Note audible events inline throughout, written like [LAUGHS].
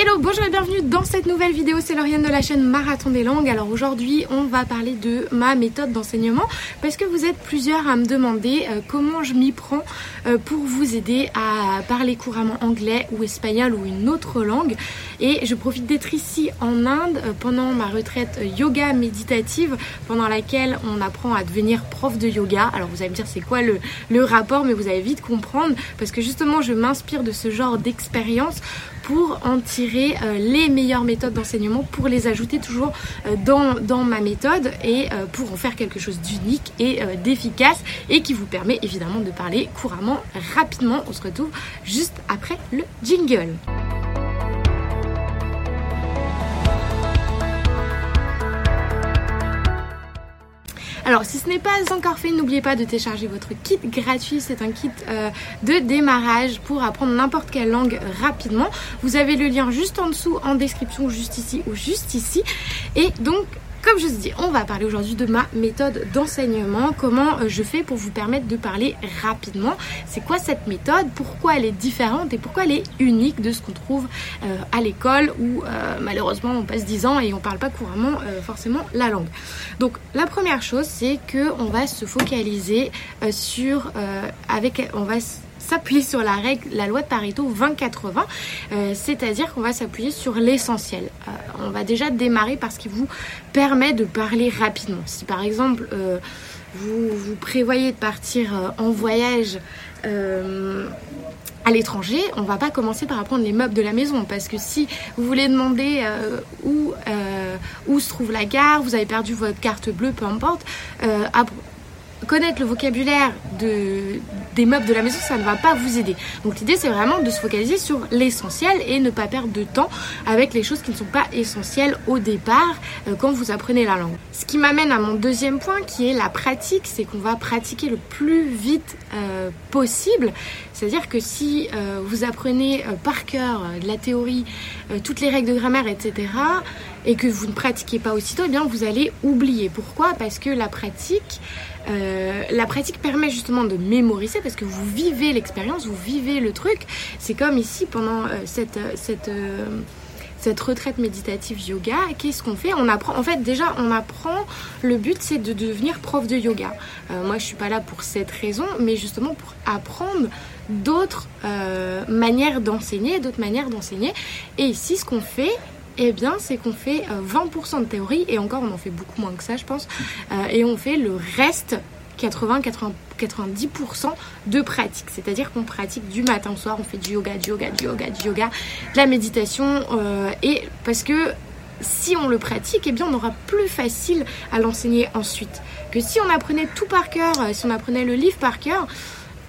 Hello, bonjour et bienvenue dans cette nouvelle vidéo, c'est Lauriane de la chaîne Marathon des langues. Alors aujourd'hui on va parler de ma méthode d'enseignement parce que vous êtes plusieurs à me demander euh, comment je m'y prends euh, pour vous aider à parler couramment anglais ou espagnol ou une autre langue. Et je profite d'être ici en Inde euh, pendant ma retraite yoga méditative pendant laquelle on apprend à devenir prof de yoga. Alors vous allez me dire c'est quoi le, le rapport mais vous allez vite comprendre parce que justement je m'inspire de ce genre d'expérience pour en tirer euh, les meilleures méthodes d'enseignement, pour les ajouter toujours euh, dans, ma méthode et euh, pour en faire quelque chose d'unique et d'efficace et qui vous permet évidemment de parler couramment, rapidement. On se retrouve juste après le jingle. Alors si ce n'est pas encore fait, n'oubliez pas de télécharger votre kit gratuit. C'est un kit euh, de démarrage pour apprendre n'importe quelle langue rapidement. Vous avez le lien juste en dessous en description, juste ici ou juste ici. Et donc comme je vous dis, on va parler aujourd'hui de ma méthode d'enseignement, comment euh, je fais pour vous permettre de parler rapidement? C'est quoi cette méthode, pourquoi elle est différente et pourquoi elle est unique de ce qu'on trouve euh, à l'école où euh, malheureusement on passe 10 ans et on parle pas couramment forcément la langue? Donc la première chose c'est que on va se focaliser sur avec on va s'appuyer sur la règle, la loi de Pareto 20-80, euh, c'est-à-dire qu'on va s'appuyer sur l'essentiel. Euh, on va déjà démarrer par ce qui vous permet de parler rapidement. Si par exemple euh, vous, prévoyez de partir en voyage à l'étranger, on va pas commencer par apprendre les meubles de la maison parce que si vous voulez demander où se trouve la gare, vous avez perdu votre carte bleue, peu importe, connaître le vocabulaire de, des meubles de la maison, ça ne va pas vous aider. Donc l'idée, c'est vraiment de se focaliser sur l'essentiel et ne pas perdre de temps avec les choses qui ne sont pas essentielles au départ euh, quand vous apprenez la langue. Ce qui m'amène à mon deuxième point qui est la pratique, c'est qu'on va pratiquer le plus vite euh, possible. C'est-à-dire que si euh, vous apprenez par cœur de la théorie, toutes les règles de grammaire, etc., et que vous ne pratiquez pas aussitôt, eh bien vous allez oublier. Pourquoi? Parce que la pratique, euh, la pratique permet justement de mémoriser parce que vous vivez l'expérience, vous vivez le truc. C'est comme ici pendant euh, cette, euh, cette retraite méditative yoga, qu'est-ce qu'on fait? On apprend, en fait déjà on apprend, le but c'est de devenir prof de yoga. moi je suis pas là pour cette raison, mais justement pour apprendre d'autres manières d'enseigner, d'autres manières d'enseigner. Et ici ce qu'on fait, eh bien, c'est qu'on fait 20% euh, de théorie, et encore, on en fait beaucoup moins que ça, je pense, euh, et on fait le reste 80, 90% de pratique. C'est-à-dire qu'on pratique du matin au soir, on fait du yoga, du yoga, du yoga, du yoga, de la méditation. Euh, et parce que si on le pratique, eh bien on aura plus facile à l'enseigner ensuite. Que si on apprenait tout par cœur, si on apprenait le livre par cœur,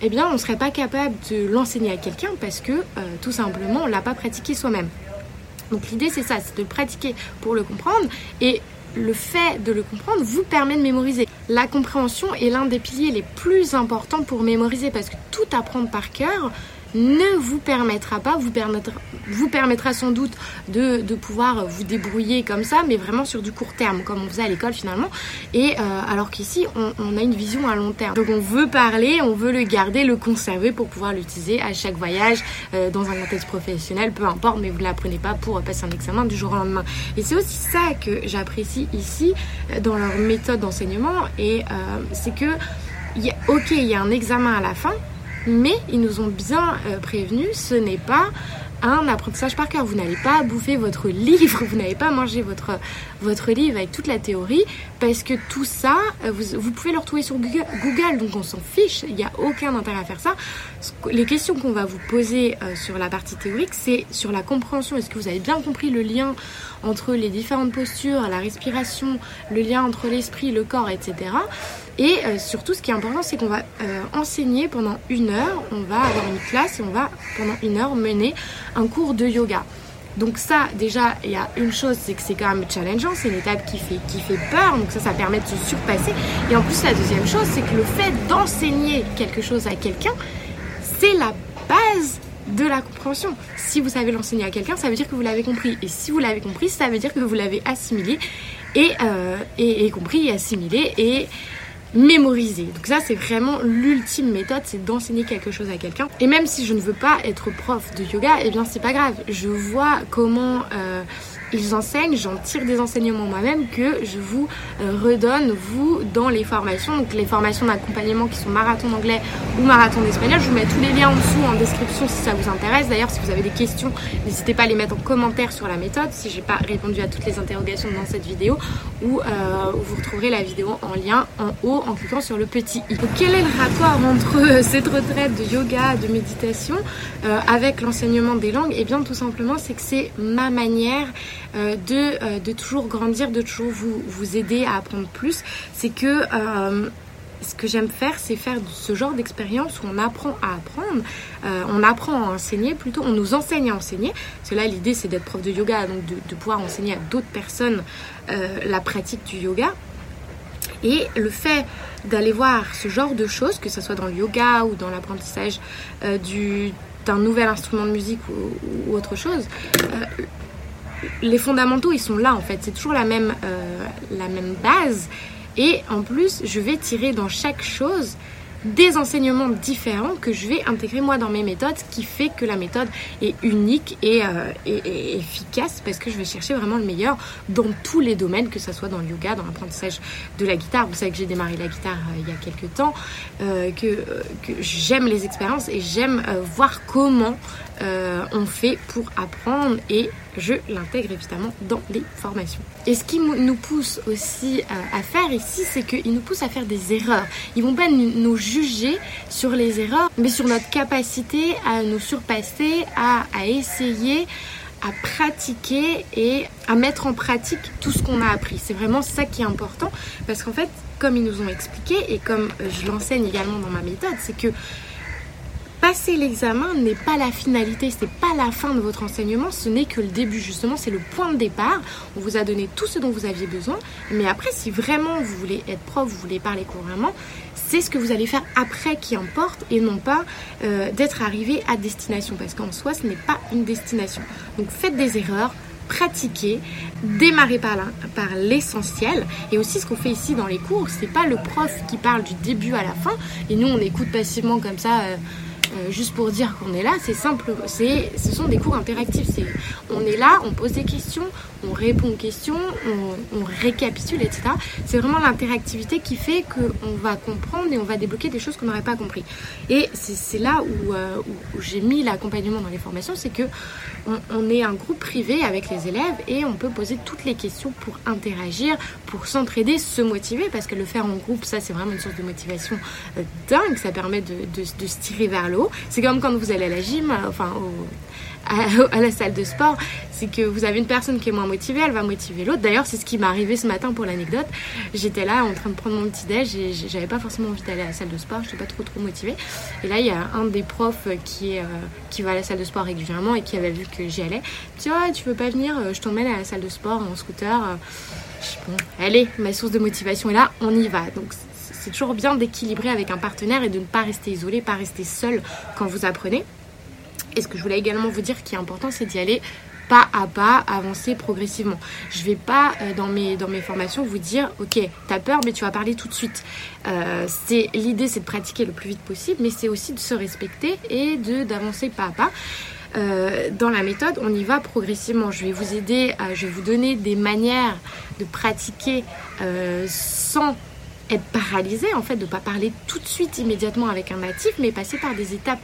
eh bien on ne serait pas capable de l'enseigner à quelqu'un parce que tout simplement on l'a pas pratiqué soi-même. Donc l'idée c'est ça, c'est de pratiquer pour le comprendre et le fait de le comprendre vous permet de mémoriser. La compréhension est l'un des piliers les plus importants pour mémoriser parce que tout apprendre par cœur, ne vous permettra pas, vous permettra, sans doute de, pouvoir vous débrouiller comme ça, mais vraiment sur du court terme, comme on faisait à l'école finalement. Et euh, alors qu'ici, on, a une vision à long terme. Donc on veut parler, on veut le garder, le conserver pour pouvoir l'utiliser à chaque voyage, euh, dans un contexte professionnel, peu importe, mais vous ne l'apprenez pas pour passer un examen du jour au lendemain. Et c'est aussi ça que j'apprécie ici euh, dans leur méthode d'enseignement, et c'est que, ok, il y a un examen à la fin, mais ils nous ont bien euh, prévenu, ce n'est pas un apprentissage par cœur. Vous n'allez pas bouffer votre [LAUGHS] livre, vous n'allez pas manger votre, votre livre avec toute la théorie, parce que tout ça, euh, vous, vous pouvez le retrouver sur Google, donc on s'en fiche, il n'y a aucun intérêt à faire ça. Les questions qu'on va vous poser euh, sur la partie théorique, c'est sur la compréhension. Est-ce que vous avez bien compris le lien entre les différentes postures, la respiration, le lien entre l'esprit, le corps, etc. Et euh, surtout, ce qui est important, c'est qu'on va enseigner pendant une heure, on va avoir une classe et on va pendant une heure mener un cours de yoga. Donc ça, déjà, il y a une chose, c'est que c'est quand même challengeant, c'est une étape qui fait, qui fait peur, donc ça, ça permet de se surpasser. Et en plus, la deuxième chose, c'est que le fait d'enseigner quelque chose à quelqu'un, c'est la base de la compréhension. Si vous savez l'enseigner à quelqu'un, ça veut dire que vous l'avez compris. Et si vous l'avez compris, ça veut dire que vous l'avez assimilé et, euh, et, et, compris et assimilé. Et mémoriser. Donc ça c'est vraiment l'ultime méthode, c'est d'enseigner quelque chose à quelqu'un. Et même si je ne veux pas être prof de yoga, eh bien c'est pas grave. Je vois comment euh, ils enseignent, j'en tire des enseignements moi-même que je vous euh, redonne, vous, dans les formations. Donc les formations d'accompagnement qui sont marathon d'anglais ou marathon d'espagnol. Je vous mets tous les liens en dessous en description si ça vous intéresse. D'ailleurs, si vous avez des questions, n'hésitez pas à les mettre en commentaire sur la méthode si j'ai pas répondu à toutes les interrogations dans cette vidéo ou euh, vous retrouverez la vidéo en lien en haut en cliquant sur le petit i. Donc, quel est le rapport entre cette retraite de yoga, de méditation euh, avec l'enseignement des langues? Eh bien tout simplement, c'est que c'est ma manière euh, de, euh, de, toujours grandir, de toujours vous, vous aider à apprendre plus. C'est que euh, ce que j'aime faire, c'est faire ce genre d'expérience où on apprend à apprendre, on apprend à enseigner, plutôt on nous enseigne à enseigner. Là, l'idée, c'est d'être prof de yoga, donc de, pouvoir enseigner à d'autres personnes la pratique du yoga. Et le fait d'aller voir ce genre de choses, que ce soit dans le yoga ou dans l'apprentissage d'un nouvel instrument de musique ou autre chose, les fondamentaux, ils sont là en fait. C'est toujours la même, euh, la même base. Et en plus, je vais tirer dans chaque chose des enseignements différents que je vais intégrer moi dans mes méthodes, ce qui fait que la méthode est unique et, euh, efficace parce que je vais chercher vraiment le meilleur dans tous les domaines, que ce soit dans le yoga, dans l'apprentissage de la guitare. Vous savez que j'ai démarré la guitare euh, il y a quelques temps, que, que j'aime les expériences et j'aime voir comment on fait pour apprendre et je l'intègre évidemment dans les formations. Et ce qui nous pousse aussi euh, à faire ici, c'est qu'ils nous poussent à faire des erreurs. Ils vont pas nous juger sur les erreurs, mais sur notre capacité à nous surpasser, à, essayer à pratiquer et à mettre en pratique tout ce qu'on a appris. C'est vraiment ça qui est important parce qu'en fait, comme ils nous ont expliqué et comme je l'enseigne également dans ma méthode, c'est que passer l'examen n'est pas la finalité, c'est pas la fin de votre enseignement, ce n'est que le début justement, c'est le point de départ. On vous a donné tout ce dont vous aviez besoin, mais après si vraiment vous voulez être prof, vous voulez parler couramment, c'est ce que vous allez faire après qui importe et non pas euh, d'être arrivé à destination parce qu'en soi ce n'est pas une destination. Donc faites des erreurs, pratiquez, démarrez par, par l'essentiel. Et aussi ce qu'on fait ici dans les cours, c'est pas le prof qui parle du début à la fin et nous on écoute passivement comme ça. Euh, euh, juste pour dire qu'on est là, c'est simple, c'est, ce sont des cours interactifs. C'est, on est là, on pose des questions, on répond aux questions, on, récapitule, etc. C'est vraiment l'interactivité qui fait qu'on va comprendre et on va débloquer des choses qu'on n'aurait pas compris. Et c'est, là euh, où, j'ai mis l'accompagnement dans les formations, c'est que on, est un groupe privé avec les élèves et on peut poser toutes les questions pour interagir, pour s'entraider, se motiver, parce que le faire en groupe, ça c'est vraiment une source de motivation euh, dingue, ça permet de, se tirer vers le C'est comme quand vous allez à la gym, enfin au, [LAUGHS] à, la salle de sport, c'est que vous avez une personne qui est moins motivée, elle va motiver l'autre. D'ailleurs, c'est ce qui m'est arrivé ce matin pour l'anecdote. J'étais là en train de prendre mon petit déj et j'avais pas forcément envie d'aller à la salle de sport, je n'étais pas trop trop motivée. Et là, il y a un des profs qui, euh, va à la salle de sport régulièrement et qui avait vu que j'y allais. Vois, tu veux pas venir? Euh, Je t'emmène à la salle de sport en scooter. Euh. Bon, allez, ma source de motivation est là, on y va. Donc c'est toujours bien d'équilibrer avec un partenaire et de ne pas rester isolé, pas rester seul quand vous apprenez. Et ce que je voulais également vous dire qui est important, c'est d'y aller pas à pas, avancer progressivement. Je vais pas euh, dans mes dans mes formations vous dire ok t'as peur mais tu vas parler tout de suite. Euh, l'idée c'est de pratiquer le plus vite possible, mais c'est aussi de se respecter et d'avancer pas à pas. Euh, dans la méthode, on y va progressivement. Je vais vous aider, je vais vous donner des manières de pratiquer sans être paralysé, en fait, de ne pas parler tout de suite immédiatement avec un natif, mais passer par des étapes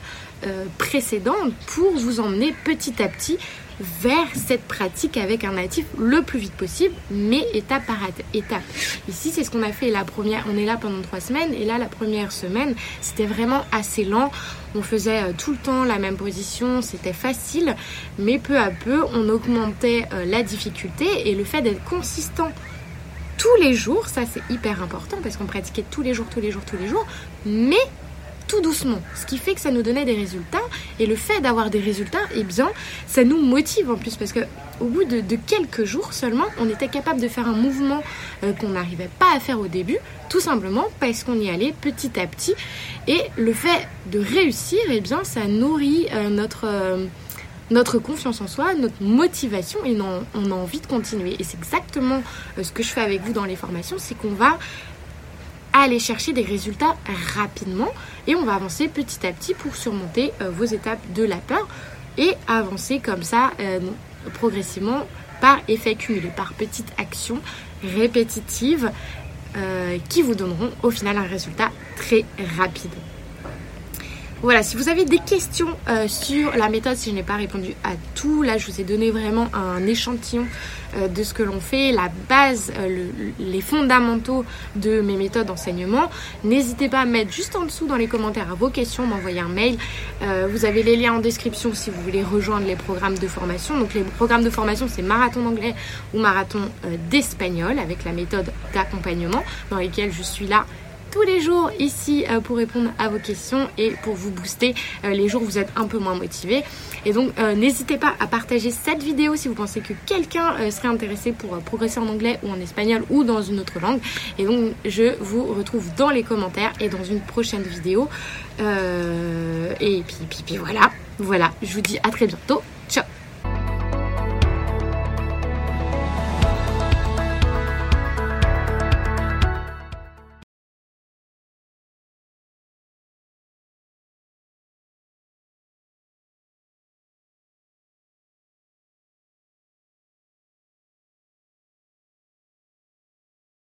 euh, précédentes pour vous emmener petit à petit vers cette pratique avec un natif le plus vite possible, mais étape par étape. Ici, c'est ce qu'on a fait la première. On est là pendant trois semaines, et là, la première semaine, c'était vraiment assez lent. On faisait euh, tout le temps la même position, c'était facile, mais peu à peu, on augmentait euh, la difficulté et le fait d'être consistant tous les jours, ça c'est hyper important parce qu'on pratiquait tous les jours, tous les jours, tous les jours, mais tout doucement, ce qui fait que ça nous donnait des résultats et le fait d'avoir des résultats, eh bien, ça nous motive en plus parce que au bout de, quelques jours seulement, on était capable de faire un mouvement euh, qu'on n'arrivait pas à faire au début, tout simplement parce qu'on y allait petit à petit. Et le fait de réussir, eh bien, ça nourrit euh, notre euh, notre confiance en soi, notre motivation et on, a envie de continuer. Et c'est exactement euh, ce que je fais avec vous dans les formations, c'est qu'on va aller chercher des résultats rapidement et on va avancer petit à petit pour surmonter vos étapes de la peur et avancer comme ça progressivement par effet cumulé, par petites actions répétitives qui vous donneront au final un résultat très rapide. Voilà, si vous avez des questions euh, sur la méthode, si je n'ai pas répondu à tout, là je vous ai donné vraiment un échantillon euh, de ce que l'on fait, la base, euh, les fondamentaux de mes méthodes d'enseignement. N'hésitez pas à mettre juste en dessous dans les commentaires vos questions, m'envoyer un mail. vous avez les liens en description si vous voulez rejoindre les programmes de formation. Donc les programmes de formation, c'est marathon d'anglais ou marathon d'espagnol avec la méthode d'accompagnement dans lesquels je suis là tous les jours ici euh, pour répondre à vos questions et pour vous booster euh, les jours où vous êtes un peu moins motivé. Et donc euh, n'hésitez pas à partager cette vidéo si vous pensez que quelqu'un serait intéressé pour progresser en anglais ou en espagnol ou dans une autre langue. Et donc je vous retrouve dans les commentaires et dans une prochaine vidéo. et puis, puis, puis voilà, voilà, je vous dis à très bientôt